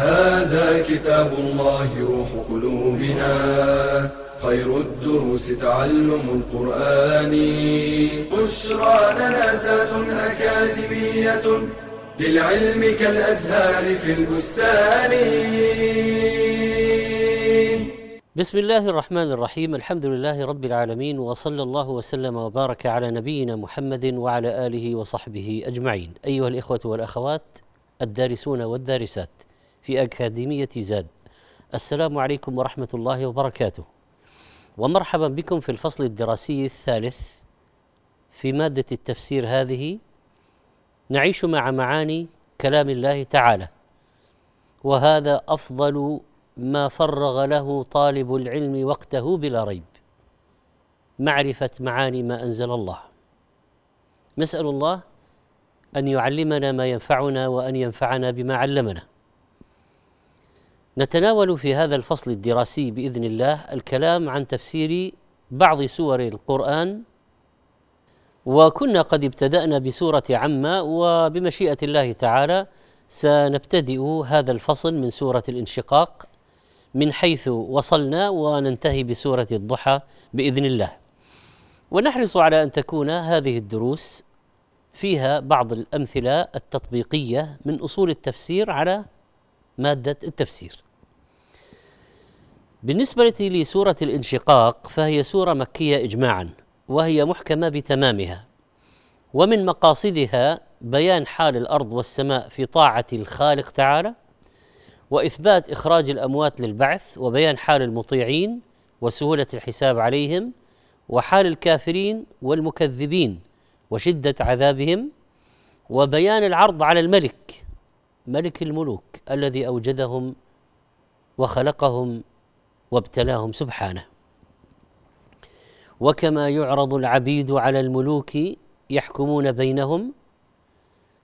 هذا كتاب الله روح قلوبنا. خير الدروس تعلم القرآن. بشرى لنا زاد أكاديمية للعلم كالأزهار في البستان. بسم الله الرحمن الرحيم. الحمد لله رب العالمين وصلى الله وسلم وبارك على نبينا محمد وعلى آله وصحبه أجمعين. أيها الإخوة والأخوات الدارسون والدارسات. في أكاديمية زاد. السلام عليكم ورحمة الله وبركاته. ومرحبا بكم في الفصل الدراسي الثالث في مادة التفسير هذه. نعيش مع معاني كلام الله تعالى وهذا أفضل ما فرغ له طالب العلم وقته بلا ريب. معرفة معاني ما أنزل الله. نسأل الله أن يعلمنا ما ينفعنا وأن ينفعنا بما علمنا. نتناول في هذا الفصل الدراسي بإذن الله الكلام عن تفسير بعض سور القرآن وكنا قد ابتدأنا بسورة عما وبمشيئة الله تعالى سنبتدئ هذا الفصل من سورة الانشقاق من حيث وصلنا وننتهي بسورة الضحى بإذن الله. ونحرص على أن تكون هذه الدروس فيها بعض الأمثلة التطبيقية من أصول التفسير على مادة التفسير. بالنسبة لسورة الانشقاق فهي سورة مكية اجماعا وهي محكمة بتمامها. ومن مقاصدها بيان حال الأرض والسماء في طاعة الخالق تعالى وإثبات إخراج الأموات للبعث وبيان حال المطيعين وسهولة الحساب عليهم وحال الكافرين والمكذبين وشدة عذابهم وبيان العرض على الملك ملك الملوك الذي أوجدهم وخلقهم وابتلاهم سبحانه. وكما يعرض العبيد على الملوك يحكمون بينهم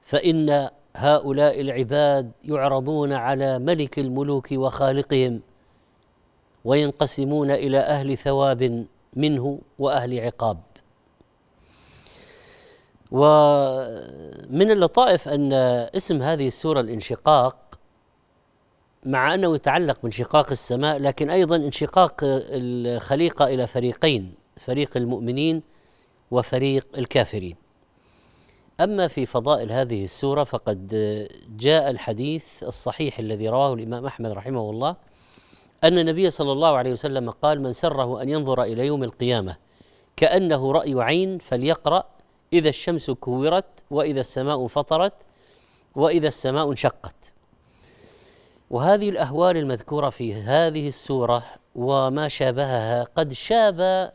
فإن هؤلاء العباد يعرضون على ملك الملوك وخالقهم وينقسمون إلى أهل ثواب منه وأهل عقاب. ومن اللطائف أن اسم هذه السورة الانشقاق مع أنه يتعلق بانشقاق السماء لكن أيضا انشقاق الخليقة إلى فريقين فريق المؤمنين وفريق الكافرين. أما في فضائل هذه السورة فقد جاء الحديث الصحيح الذي رواه الإمام أحمد رحمه الله أن النبي صلى الله عليه وسلم قال من سره أن ينظر إلى يوم القيامة كأنه رأي عين فليقرأ إذا الشمس كورت وإذا السماء فطرت وإذا السماء انشقت. وهذه الأهوال المذكورة في هذه السورة وما شابهها قد شاب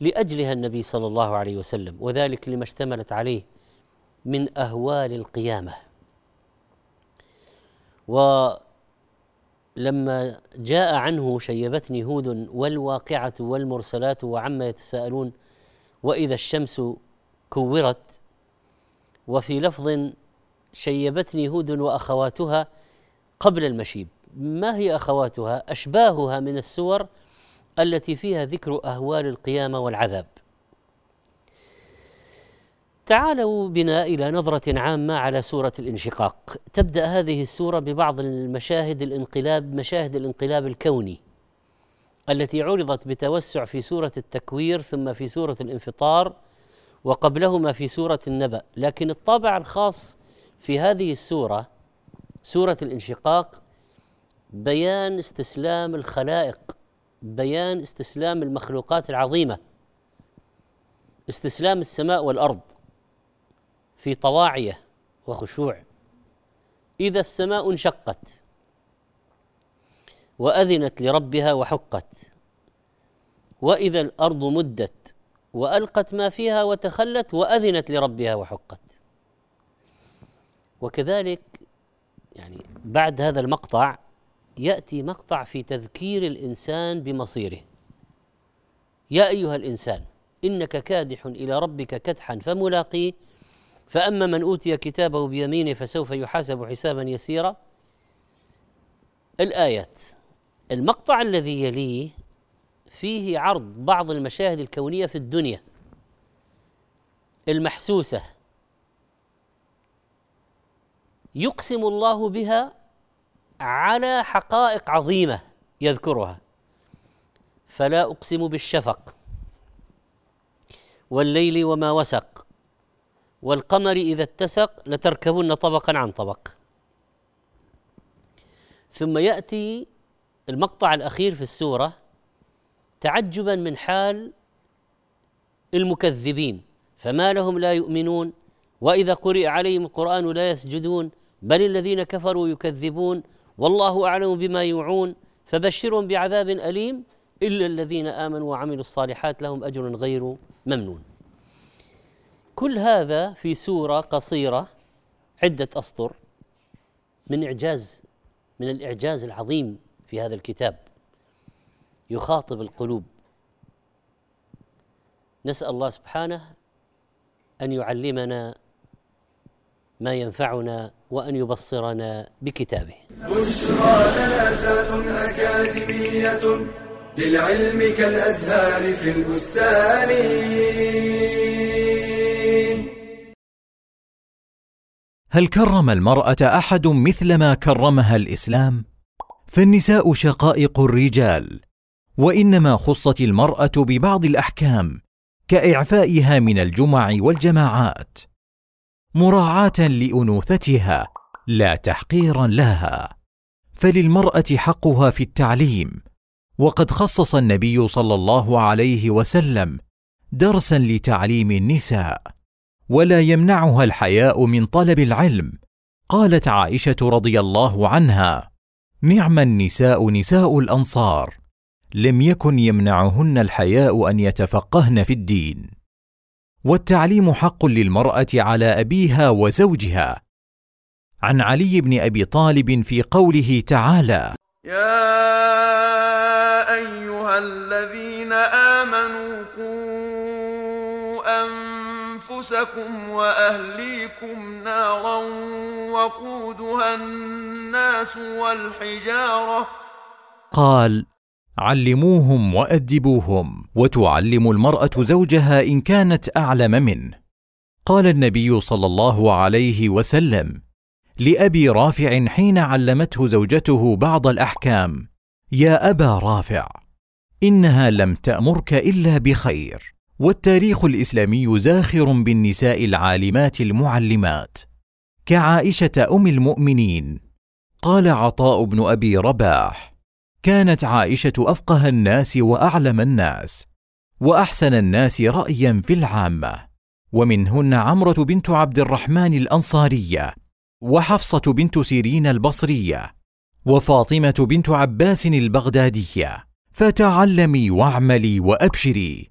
لأجلها النبي صلى الله عليه وسلم وذلك لما اشتملت عليه من أهوال القيامة. ولما جاء عنه شيبتني هود والواقعة والمرسلات وعما يتساءلون وإذا الشمس كورت وفي لفظ شيبتني هود وأخواتها قبل المشيب. ما هي أخواتها؟ أشباهها من السور التي فيها ذكر أهوال القيامة والعذاب. تعالوا بنا إلى نظرة عامة على سورة الانشقاق. تبدأ هذه السورة ببعض المشاهد الانقلاب مشاهد الانقلاب الكوني التي عرضت بتوسع في سورة التكوير ثم في سورة الانفطار وقبلهما في سورة النبأ. لكن الطابع الخاص في هذه السورة سورة الانشقاق بيان استسلام الخلائق بيان استسلام المخلوقات العظيمة استسلام السماء والأرض في طواعيه وخشوع. إذا السماء انشقت وأذنت لربها وحقت وإذا الأرض مدت وألقت ما فيها وتخلت وأذنت لربها وحقت. وكذلك يعني بعد هذا المقطع يأتي مقطع في تذكير الإنسان بمصيره. يا أيها الإنسان إنك كادح إلى ربك كدحا فملاقيه فأما من أوتي كتابه بيمينه فسوف يحاسب حسابا يسيرا. الآيات. المقطع الذي يليه فيه عرض بعض المشاهد الكونية في الدنيا. المحسوسة. يقسم الله بها على حقائق عظيمة يذكرها. فلا أقسم بالشفق والليل وما وسق والقمر إذا اتسق لتركبن طبقا عن طبق. ثم يأتي المقطع الأخير في السورة تعجبا من حال المكذبين فما لهم لا يؤمنون وإذا قرئ عليهم القرآن لا يسجدون بل الذين كفروا يكذبون والله أعلم بما يوعون فبشرهم بعذاب أليم إلا الذين آمنوا وعملوا الصالحات لهم أجر غير ممنون. كل هذا في سورة قصيرة عدة أسطر من إعجاز من الإعجاز العظيم في هذا الكتاب يخاطب القلوب. نسأل الله سبحانه أن يعلمنا ما ينفعنا وأن يبصرنا بكتابه. بشرى لنا زاد أكاديمية للعلم كالأزهار في البستان. هل كرم المرأة أحد مثل ما كرمها الإسلام فالنساء شقائق الرجال وإنما خصت المرأة ببعض الأحكام كإعفائها من الجمع والجماعات مراعاة لأنوثتها لا تحقيرا لها. فللمرأة حقها في التعليم. وقد خصص النبي صلى الله عليه وسلم درسا لتعليم النساء. ولا يمنعها الحياء من طلب العلم. قالت عائشة رضي الله عنها نعم النساء نساء الأنصار. لم يكن يمنعهن الحياء أن يتفقهن في الدين. والتعليم حق للمرأة على أبيها وزوجها. عن علي بن أبي طالب في قوله تعالى يا أيها الذين آمنوا قوا أنفسكم وأهليكم نارا وقودها الناس والحجارة. قال علموهم وأدبوهم وتعلم المرأة زوجها إن كانت أعلم منه. قال النبي صلى الله عليه وسلم لأبي رافع حين علمته زوجته بعض الأحكام يا أبا رافع إنها لم تأمرك إلا بخير. والتاريخ الإسلامي زاخر بالنساء العالمات المعلمات. كعائشة أم المؤمنين. قال عطاء بن أبي رباح كانت عائشة أفقه الناس وأعلم الناس وأحسن الناس رايا في العامة. ومنهن عمرة بنت عبد الرحمن الأنصارية وحفصة بنت سيرين البصرية وفاطمة بنت عباس البغدادية. فتعلمي واعملي وأبشري.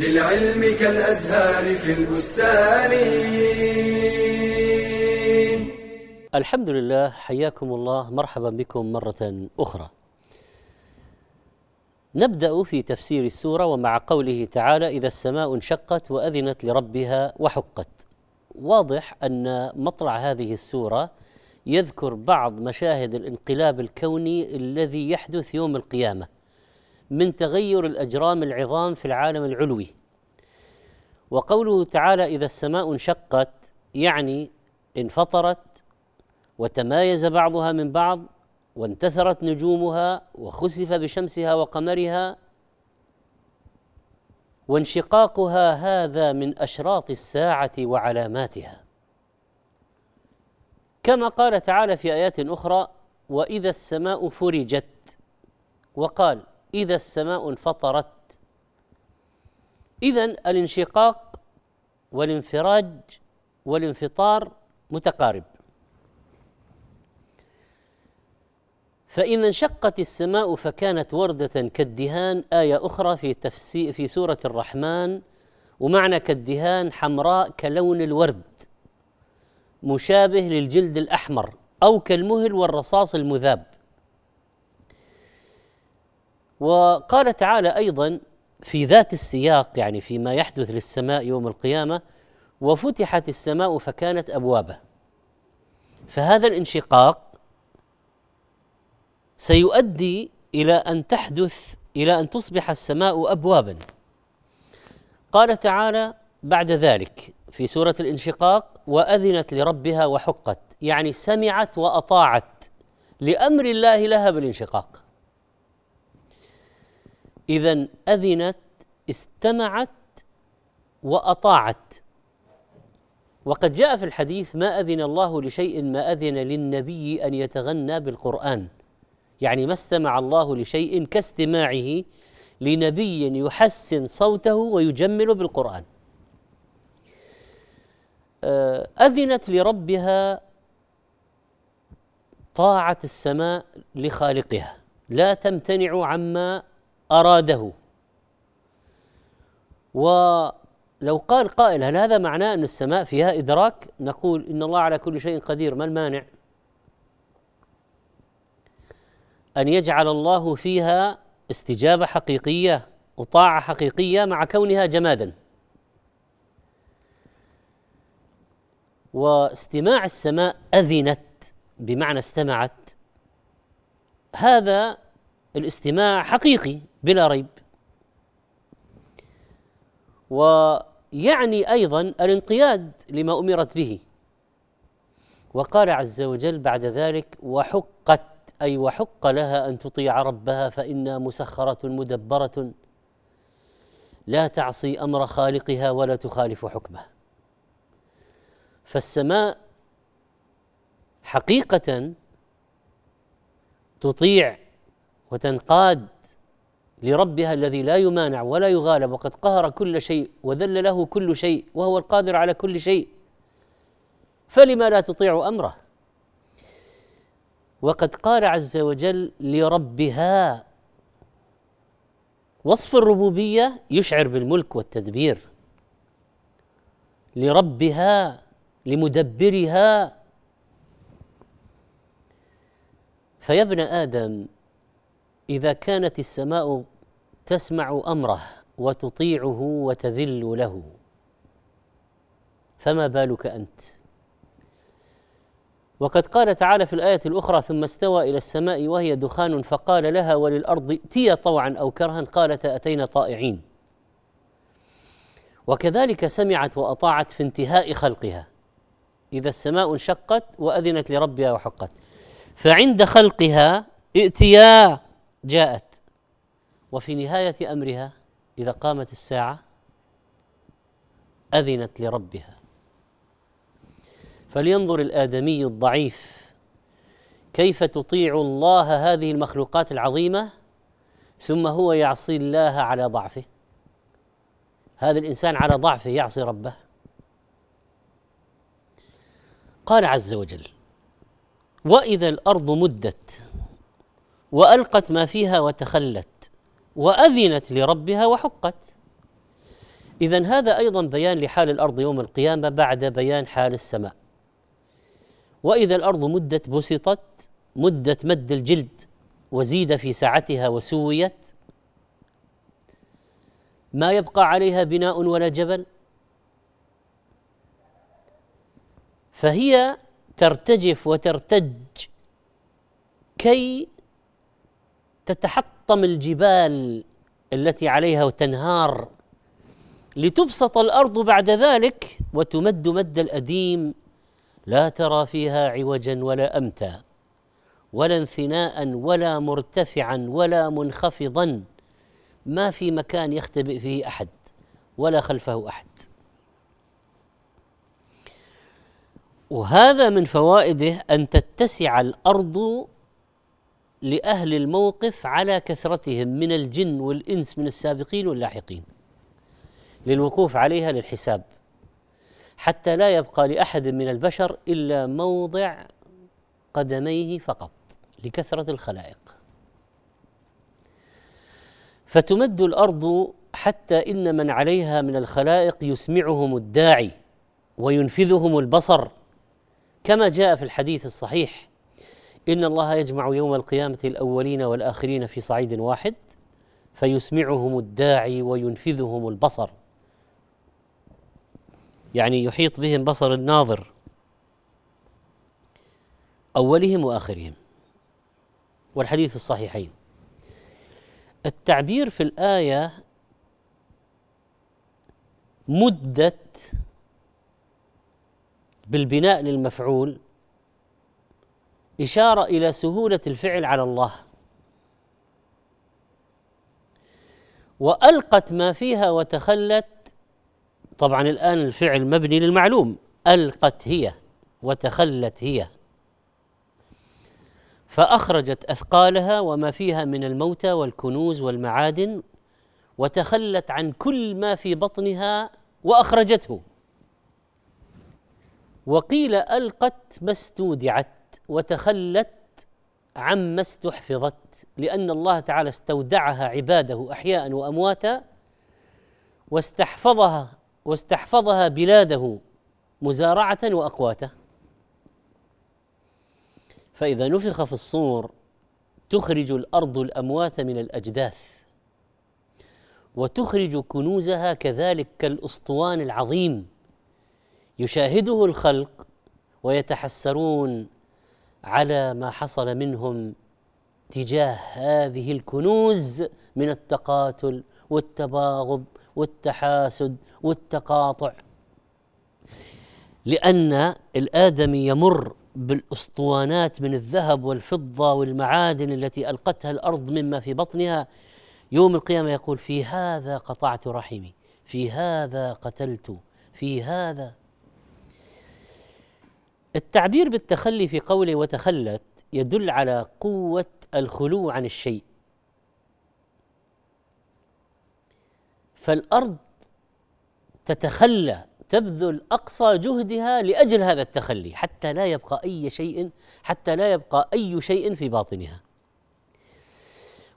للعلم كالأزهار في البستان الحمد لله حياكم الله مرحبا بكم مرة أخرى. نبدأ في تفسير السورة ومع قوله تعالى: إذا السماء انشقت وأذنت لربها وحقت. واضح أن مطلع هذه السورة يذكر بعض مشاهد الانقلاب الكوني الذي يحدث يوم القيامة من تغير الأجرام العظام في العالم العلوي. وقوله تعالى: إذا السماء انشقت يعني انفطرت وتمايز بعضها من بعض وانتثرت نجومها وخسف بشمسها وقمرها وانشقاقها هذا من أشراط الساعة وعلاماتها كما قال تعالى في آيات أخرى وإذا السماء فرجت وقال إذا السماء انفطرت. اذا الانشقاق والانفراج والانفطار متقارب. فإن انشقت السماء فكانت وردة كالدهان آية أخرى في تفسير في سورة الرحمن ومعنى كالدهان حمراء كلون الورد مشابه للجلد الأحمر أو كالمهل والرصاص المذاب. وقال تعالى أيضا في ذات السياق يعني فيما يحدث للسماء يوم القيامة وفتحت السماء فكانت أبوابا فهذا الانشقاق سيؤدي إلى أن تحدث إلى أن تصبح السماء ابوابا. قال تعالى بعد ذلك في سورة الانشقاق وأذنت لربها وحقت يعني سمعت وأطاعت لأمر الله لها بالانشقاق. اذا أذنت استمعت وأطاعت. وقد جاء في الحديث ما أذن الله لشيء ما أذن للنبي أن يتغنى بالقرآن. يعني ما استمع الله لشيء كاستماعه لنبي يحسن صوته ويجمل بالقرآن. آه، أذنت لربها طاعة السماء لخالقها. لا تمتنع عما أراده. ولو قال قائل هل هذا معناه أن السماء فيها إدراك؟ نقول إن الله على كل شيء قدير ما المانع؟ أن يجعل الله فيها استجابة حقيقية وطاعة حقيقية مع كونها جمادا. واستماع السماء أذنت بمعنى استمعت. هذا الاستماع حقيقي بلا ريب. ويعني أيضا الانقياد لما أمرت به. وقال عز وجل بعد ذلك وحقت أي وحق لها أن تطيع ربها فإنها مسخرة مدبرة. لا تعصي أمر خالقها ولا تخالف حكمه. فالسماء حقيقه تطيع وتنقاد لربها الذي لا يمانع ولا يغالب وقد قهر كل شيء وذل له كل شيء وهو القادر على كل شيء. فلما لا تطيع أمره؟ وقد قال عز وجل لربها وصف الربوبية يشعر بالملك والتدبير. لربها لمدبرها. فيا ابن آدم إذا كانت السماء تسمع أمره وتطيعه وتذل له فما بالك أنت؟ وقد قال تعالى في الآية الأخرى ثم استوى إلى السماء وهي دخان فقال لها وللأرض ائتيا طوعا أو كرها قالتا أتينا طائعين. وكذلك سمعت وأطاعت في انتهاء خلقها. إذا السماء انشقت وأذنت لربها وحقت. فعند خلقها ائتيا جاءت. وفي نهاية أمرها إذا قامت الساعة أذنت لربها. فلينظر الآدمي الضعيف كيف تطيع الله هذه المخلوقات العظيمة؟ ثم هو يعصي الله على ضعفه. هذا الإنسان على ضعفه يعصي ربه. قال عز وجل وإذا الأرض مدت وألقت ما فيها وتخلت وأذنت لربها وحقت. اذا هذا أيضا بيان لحال الأرض يوم القيامة بعد بيان حال السماء. وإذا الأرض مدت بسطت مدت مد الجلد وزيد في سعتها وسويت ما يبقى عليها بناء ولا جبل؟ فهي ترتجف وترتج كي تتحطم الجبال التي عليها وتنهار لتبسط الأرض بعد ذلك وتمد مد الأديم لا ترى فيها عوجا ولا أمتا ولا انثناء ولا مرتفعا ولا منخفضا ما في مكان يختبئ فيه أحد ولا خلفه أحد. وهذا من فوائده أن تتسع الأرض لأهل الموقف على كثرتهم من الجن والإنس من السابقين واللاحقين للوقوف عليها للحساب حتى لا يبقى لأحد من البشر إلا موضع قدميه فقط لكثرة الخلائق. فتمد الأرض حتى إن من عليها من الخلائق يسمعهم الداعي وينفذهم البصر كما جاء في الحديث الصحيح إن الله يجمع يوم القيامة الأولين والآخرين في صعيد واحد فيسمعهم الداعي وينفذهم البصر. يعني يحيط بهم بصر الناظر أولهم وآخرهم. والحديث الصحيحين. التعبير في الآية مدت بالبناء للمفعول إشارة إلى سهولة الفعل على الله. وألقت ما فيها وتخلت طبعا الآن الفعل مبني للمعلوم ألقت هي وتخلت هي. فأخرجت أثقالها وما فيها من الموتى والكنوز والمعادن وتخلت عن كل ما في بطنها وأخرجته. وقيل ألقت ما استودعت. وتخلت عما استحفظت لأن الله تعالى استودعها عباده أحياء وأمواتا واستحفظها واستحفظها بلاده مزارعة واقواته فإذا نفخ في الصور تخرج الأرض الأموات من الأجداث وتخرج كنوزها كذلك كالأسطوان العظيم يشاهده الخلق ويتحسرون على ما حصل منهم تجاه هذه الكنوز من التقاتل والتباغض والتحاسد والتقاطع. لأن الادمي يمر بالأسطوانات من الذهب والفضة والمعادن التي ألقتها الأرض مما في بطنها. يوم القيامة يقول في هذا قطعت رحمي في هذا قتلت في هذا التعبير بالتخلي في قوله وتخلت يدل على قوة الخلو عن الشيء. فالأرض تتخلى تبذل أقصى جهدها لأجل هذا التخلي حتى لا يبقى أي شيء حتى لا يبقى أي شيء في باطنها.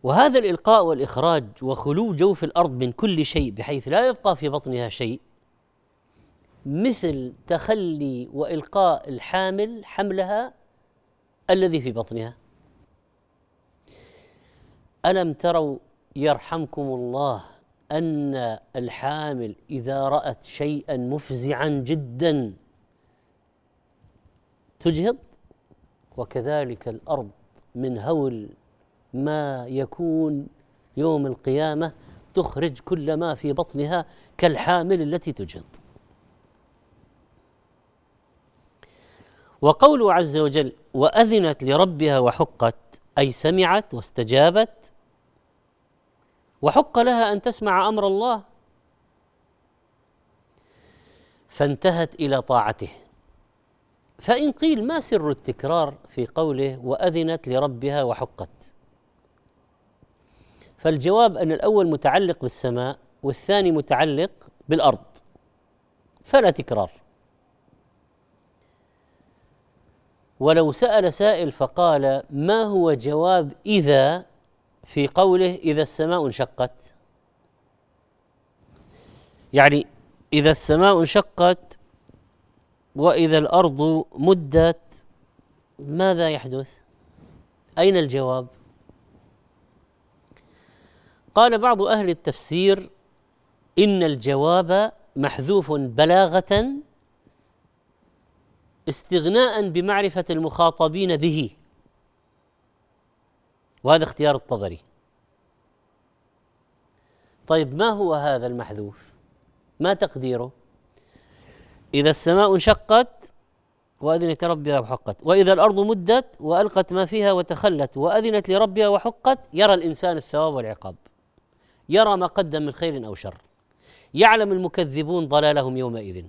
وهذا الإلقاء والإخراج وخلو جوف الأرض من كل شيء بحيث لا يبقى في بطنها شيء مثل تخلي وإلقاء الحامل حملها الذي في بطنها. ألم تروا يرحمكم الله أن الحامل إذا رأت شيئا مفزعا جدا تجهض؟ وكذلك الأرض من هول ما يكون يوم القيامة تخرج كل ما في بطنها كالحامل التي تجهض. وقوله عز وجل وأذنت لربها وحقت أي سمعت واستجابت. وحق لها أن تسمع أمر الله. فانتهت إلى طاعته. فإن قيل ما سر التكرار في قوله وأذنت لربها وحقت؟ فالجواب أن الأول متعلق بالسماء والثاني متعلق بالأرض. فلا تكرار. ولو سأل سائل فقال ما هو جواب إذا؟ في قوله إذا السماء انشقت. يعني إذا السماء انشقت وإذا الأرض مدت ماذا يحدث؟ أين الجواب؟ قال بعض أهل التفسير إن الجواب محذوف بلاغة استغناء بمعرفة المخاطبين به. وهذا اختيار الطبري. طيب ما هو هذا المحذوف؟ ما تقديره؟ إذا السماء انشقت وأذنت لربها وحقت وإذا الأرض مدت وألقت ما فيها وتخلت وأذنت لربها وحقت يرى الإنسان الثواب والعقاب. يرى ما قدم من خير أو شر. يعلم المكذبون ضلالهم يومئذ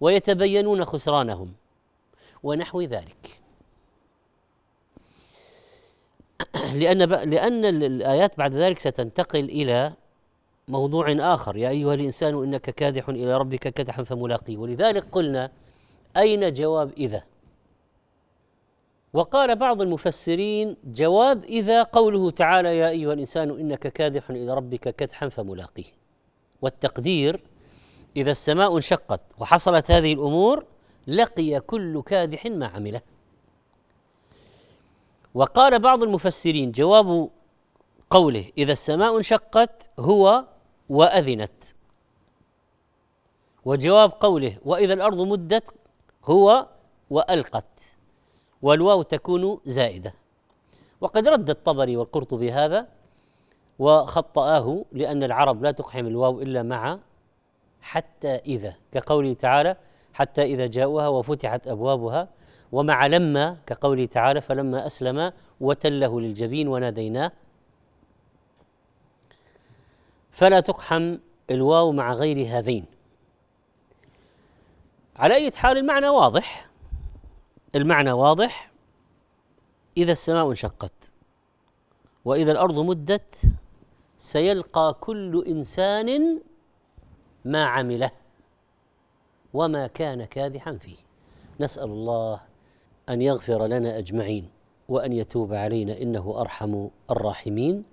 ويتبينون خسرانهم. ونحو ذلك. لأن لأن الآيات بعد ذلك ستنتقل إلى موضوع آخر. يا أيها الإنسان إنك كادح إلى ربك كدحا فملاقيه. ولذلك قلنا أين جواب إذا؟ وقال بعض المفسرين جواب إذا قوله تعالى يا أيها الإنسان إنك كادح إلى ربك كدحا فملاقيه. والتقدير إذا السماء انشقت وحصلت هذه الأمور لقي كل كادح ما عمله. وقال بعض المفسرين جواب قوله إذا السماء انشقت هو وأذنت. وجواب قوله وإذا الأرض مدت هو وألقت. والواو تكون زائدة. وقد رد الطبري والقرطبي هذا وخطأه لأن العرب لا تقحم الواو إلا مع حتى إذا. كقوله تعالى حتى إذا جاءوها وفتحت أبوابها. ومع لما كقوله تعالى فلما أسلم وتله للجبين وناديناه. فلا تقحم الواو مع غير هذين. على أي حال المعنى واضح. المعنى واضح. إذا السماء انشقت وإذا الأرض مدت سيلقى كل إنسان ما عمله. وما كان كادحا فيه. نسأل الله أن يغفر لنا أجمعين وأن يتوب علينا إنه أرحم الراحمين.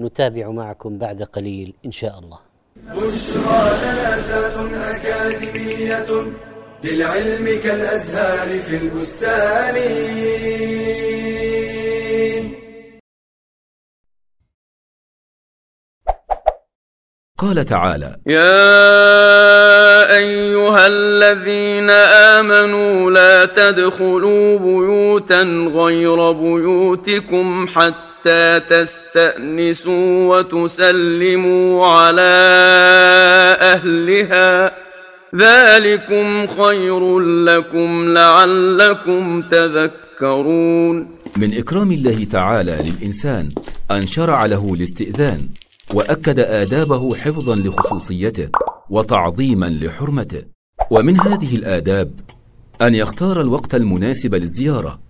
نتابع معكم بعد قليل إن شاء الله. بشرى لنا أكاديمية للعلم كالأزهار في البستان. قال تعالى يا أيها الذين آمنوا لا تدخلوا بيوتا غير بيوتكم حتى تستأنسوا وتسلموا على أهلها. ذلكم خير لكم لعلكم تذكرون. من إكرام الله تعالى للإنسان أن شرع له الاستئذان. وأكد آدابه حفظا لخصوصيته وتعظيما لحرمته. ومن هذه الآداب أن يختار الوقت المناسب للزيارة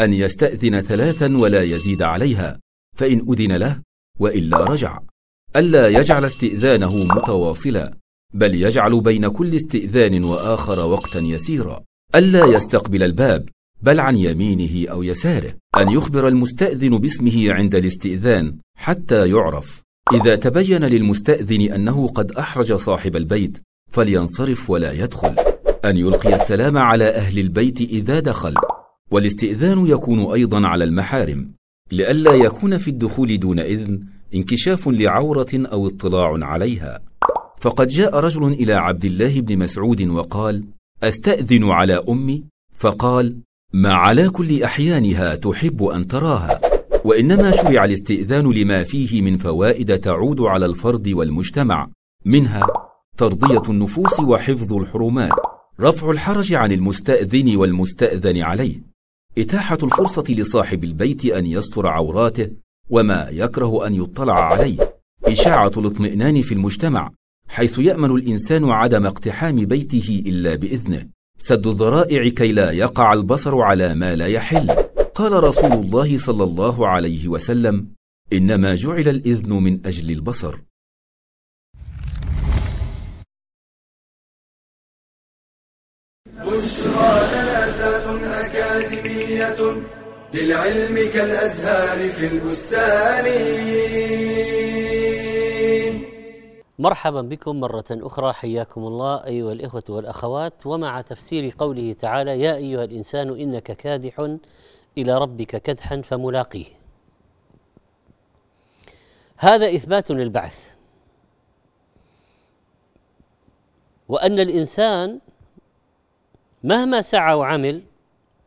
أن يستأذن ثلاثا ولا يزيد عليها فإن أذن له وإلا رجع. ألا يجعل استئذانه متواصلا بل يجعل بين كل استئذان وآخر وقتا يسيرا. ألا يستقبل الباب بل عن يمينه أو يساره. أن يخبر المستأذن باسمه عند الاستئذان حتى يعرف. إذا تبين للمستأذن أنه قد أحرج صاحب البيت فلينصرف ولا يدخل. أن يلقي السلام على أهل البيت إذا دخل. والاستئذان يكون أيضا على المحارم. لئلا يكون في الدخول دون إذن انكشاف لعورة أو اطلاع عليها. فقد جاء رجل إلى عبد الله بن مسعود وقال أستأذن على أمي؟ فقال ما على كل أحيانها تحب أن تراها. وإنما شرع الاستئذان لما فيه من فوائد تعود على الفرد والمجتمع. منها ترضية النفوس وحفظ الحرمات. رفع الحرج عن المستأذن والمستأذن عليه. إتاحة الفرصة لصاحب البيت أن يستر عوراته وما يكره أن يطلع عليه. إشاعة الاطمئنان في المجتمع حيث يأمن الإنسان عدم اقتحام بيته إلا بإذنه. سد الذرائع كي لا يقع البصر على ما لا يحل. قال رسول الله صلى الله عليه وسلم إنما جعل الإذن من أجل البصر. بشرى لنا أكاديمية للعلم كالأزهار في البستان. مرحبا بكم مرة أخرى حياكم الله أيها الإخوة والأخوات. ومع تفسير قوله تعالى يا أيها الإنسان إنك كادح. إلى ربك كدحا فملاقيه. هذا إثبات للبعث. وأن الإنسان مهما سعى وعمل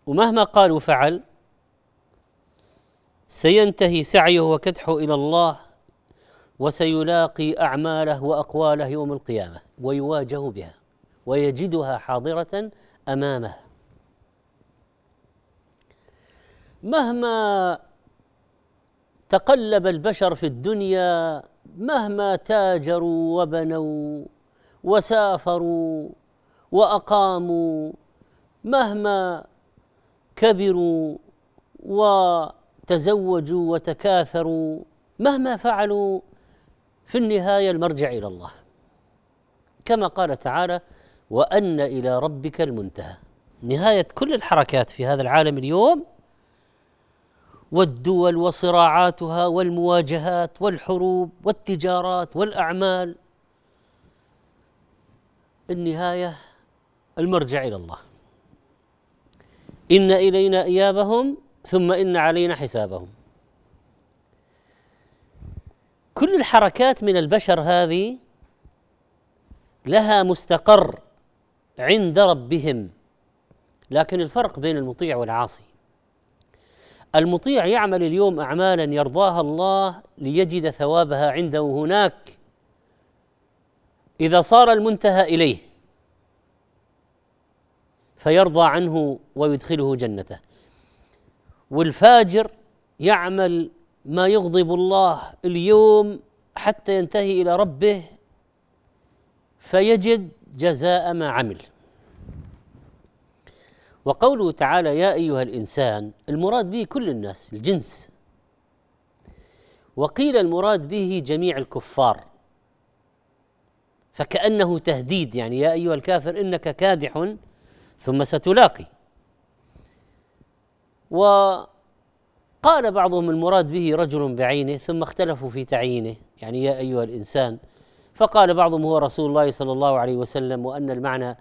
ومهما قال وفعل سينتهي سعيه وكدحه إلى الله وسيلاقي أعماله وأقواله يوم القيامة ويواجه بها ويجدها حاضرة أمامه. مهما تقلب البشر في الدنيا مهما تاجروا وبنوا وسافروا وأقاموا مهما كبروا وتزوجوا وتكاثروا مهما فعلوا في النهاية المرجع إلى الله. كما قال تعالى وأن إلى ربك المنتهى. نهاية كل الحركات في هذا العالم اليوم والدول وصراعاتها والمواجهات والحروب والتجارات والأعمال. النهاية المرجع إلى الله. إن إلينا إيابهم ثم إن علينا حسابهم. كل الحركات من البشر هذه لها مستقر عند ربهم لكن الفرق بين المطيع والعاصي. المطيع يعمل اليوم اعمالا يرضاها الله ليجد ثوابها عنده هناك. إذا صار المنتهى إليه فيرضى عنه ويدخله جنته. والفاجر يعمل ما يغضب الله اليوم حتى ينتهي إلى ربه فيجد جزاء ما عمل. وقوله تعالى يا أيها الإنسان المراد به كل الناس الجنس. وقيل المراد به جميع الكفار. فكأنه تهديد يعني يا أيها الكافر إنك كادح ثم ستلاقي. وقال بعضهم المراد به رجل بعينه ثم اختلفوا في تعيينه يعني يا أيها الإنسان. فقال بعضهم هو رسول الله صلى الله عليه وسلم وأن المعنى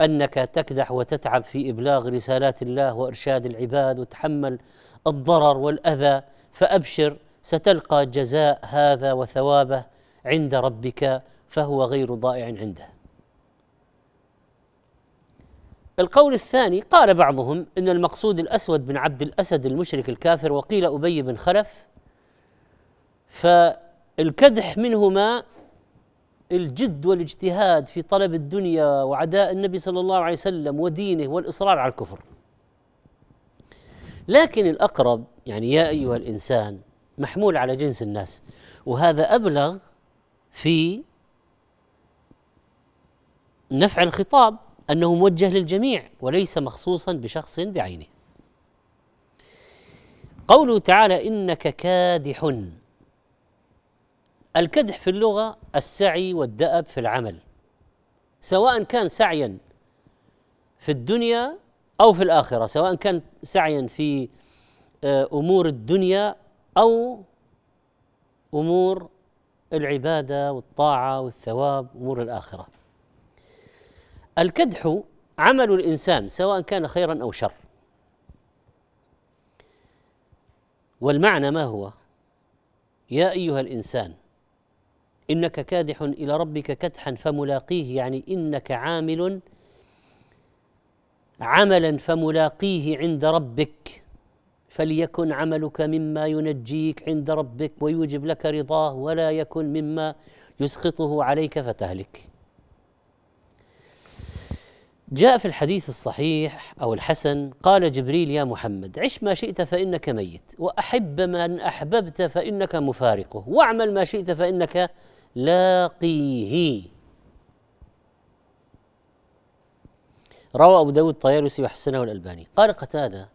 أنك تكدح وتتعب في إبلاغ رسالات الله وإرشاد العباد وتحمل الضرر والأذى فأبشر ستلقى جزاء هذا وثوابه عند ربك فهو غير ضائع عنده. القول الثاني قال بعضهم إن المقصود الأسود بن عبد الأسد المشرك الكافر وقيل أبي بن خلف فالكدح منهما الجد والاجتهاد في طلب الدنيا وعداء النبي صلى الله عليه وسلم ودينه والإصرار على الكفر. لكن الأقرب يعني يا أيها الإنسان محمول على جنس الناس وهذا أبلغ في نفع الخطاب أنه موجه للجميع وليس مخصوصا بشخص بعينه. قوله تعالى إنك كادح الكدح في اللغة السعي والدأب في العمل. سواء كان سعيا في الدنيا أو في الآخرة سواء كان سعيا في آه، أمور الدنيا أو أمور العبادة والطاعة والثواب أمور الآخرة. الكدح عمل الإنسان سواء كان خيرا أو شر. والمعنى ما هو؟ يا أيها الإنسان إنك كادح إلى ربك كدحا فملاقيه يعني إنك عامل عملا فملاقيه عند ربك. فليكن عملك مما ينجيك عند ربك ويوجب لك رضاه ولا يكن مما يسخطه عليك فتهلك. جاء في الحديث الصحيح أو الحسن قال جبريل يا محمد عش ما شئت فإنك ميت وأحب من أحببت فإنك مفارقه واعمل ما شئت فإنك لاقيه. روى أبو داود الطيالسي وحسنه الألباني قال قتادة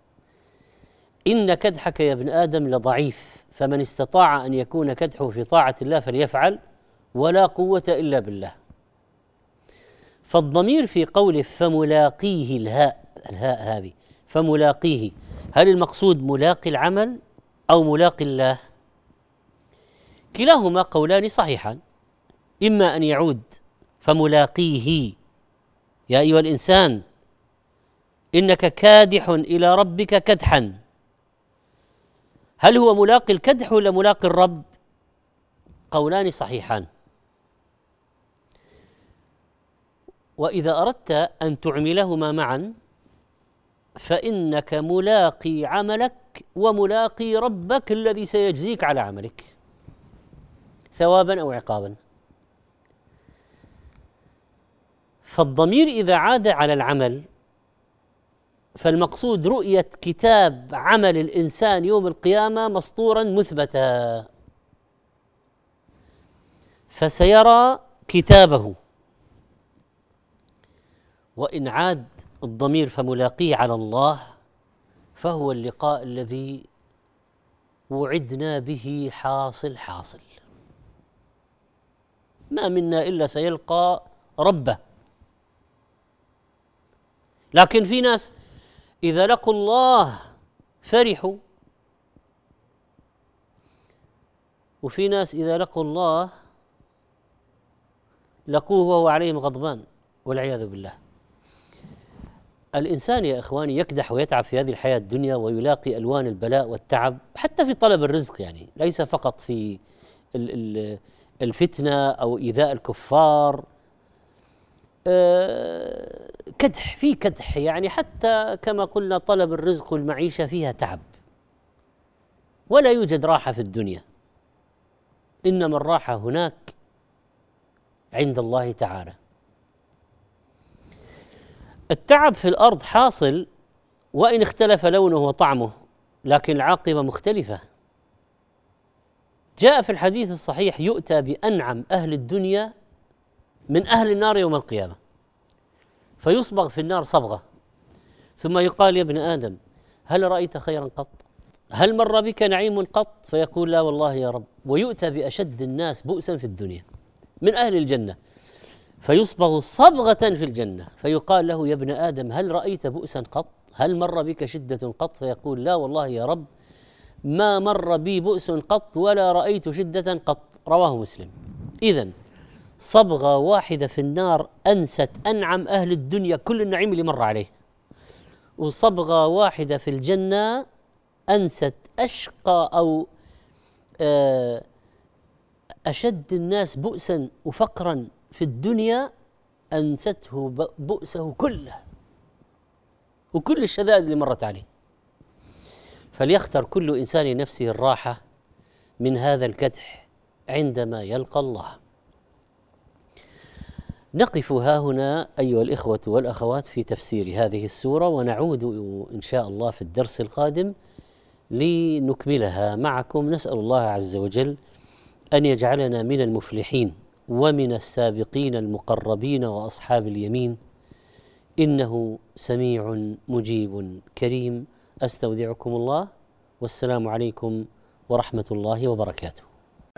إن كدحك يا ابن آدم لضعيف فمن استطاع أن يكون كدحه في طاعة الله فليفعل ولا قوة إلا بالله. فالضمير في قوله فملاقيه الهاء الهاء هذه فملاقيه هل المقصود ملاقي العمل أو ملاقي الله؟ كلاهما قولان صحيحان. إما أن يعود فملاقيه. يا أيها الإنسان إنك كادح إلى ربك كدحا. هل هو ملاقي الكدح ولا ملاقي الرب؟ قولان صحيحان. وإذا أردت أن تعملهما معا فإنك ملاقي عملك وملاقي ربك الذي سيجزيك على عملك. ثوابا أو عقابا. فالضمير إذا عاد على العمل فالمقصود رؤية كتاب عمل الإنسان يوم القيامة مسطورا مثبتا. فسيرى كتابه. وإن عاد الضمير فملاقيه على الله فهو اللقاء الذي وعدنا به حاصل حاصل. ما منا إلا سيلقى ربه. لكن في ناس إذا لقوا الله فرحوا وفي ناس إذا لقوا الله لقوه وهو عليهم غضبان والعياذ بالله. الإنسان يا إخواني يكدح ويتعب في هذه الحياة الدنيا ويلاقي ألوان البلاء والتعب حتى في طلب الرزق يعني ليس فقط في الفتنة أو إيذاء الكفار آه، كدح في كدح يعني حتى كما قلنا طلب الرزق والمعيشة فيها تعب. ولا يوجد راحة في الدنيا. إنما الراحة هناك عند الله تعالى. التعب في الأرض حاصل وإن اختلف لونه وطعمه لكن العاقبة مختلفة. جاء في الحديث الصحيح يؤتى بأنعم أهل الدنيا من أهل النار يوم القيامة. فيصبغ في النار صبغة. ثم يقال يا ابن آدم هل رأيت خيرا قط؟ هل مر بك نعيم قط؟ فيقول لا والله يا رب. ويؤتى بأشد الناس بؤسا في الدنيا من أهل الجنة. فيصبغ صبغة في الجنة. فيقال له يا ابن آدم هل رأيت بؤسا قط؟ هل مر بك شدة قط؟ فيقول لا والله يا رب. ما مر بي بؤس قط ولا رأيت شدة قط. رواه مسلم. اذا صبغة واحدة في النار أنست أنعم أهل الدنيا كل النعيم اللي مر عليه. وصبغة واحدة في الجنة أنست أشقى أو آه، أشد الناس بؤسا وفقرا في الدنيا أنسته بؤسه كله. وكل الشدائد اللي مرت عليه. فليختر كل إنسان لنفسه الراحة من هذا الكدح عندما يلقى الله. نقف ها هنا أيها الإخوة والأخوات في تفسير هذه السورة ونعود إن شاء الله في الدرس القادم لنكملها معكم. نسأل الله عز وجل أن يجعلنا من المفلحين ومن السابقين المقربين وأصحاب اليمين. إنه سميع مجيب كريم. أستودعكم الله والسلام عليكم ورحمة الله وبركاته.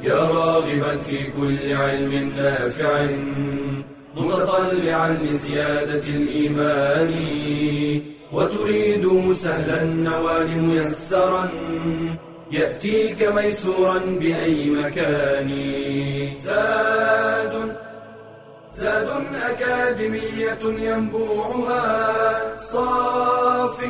يا راغبا في كل علم نافع متطلعا لزيادة الإيمان وتريد سهلا النوال ميسرا يأتيك ميسورا بأي مكان. زاد زاد أكاديمية ينبوعها صاف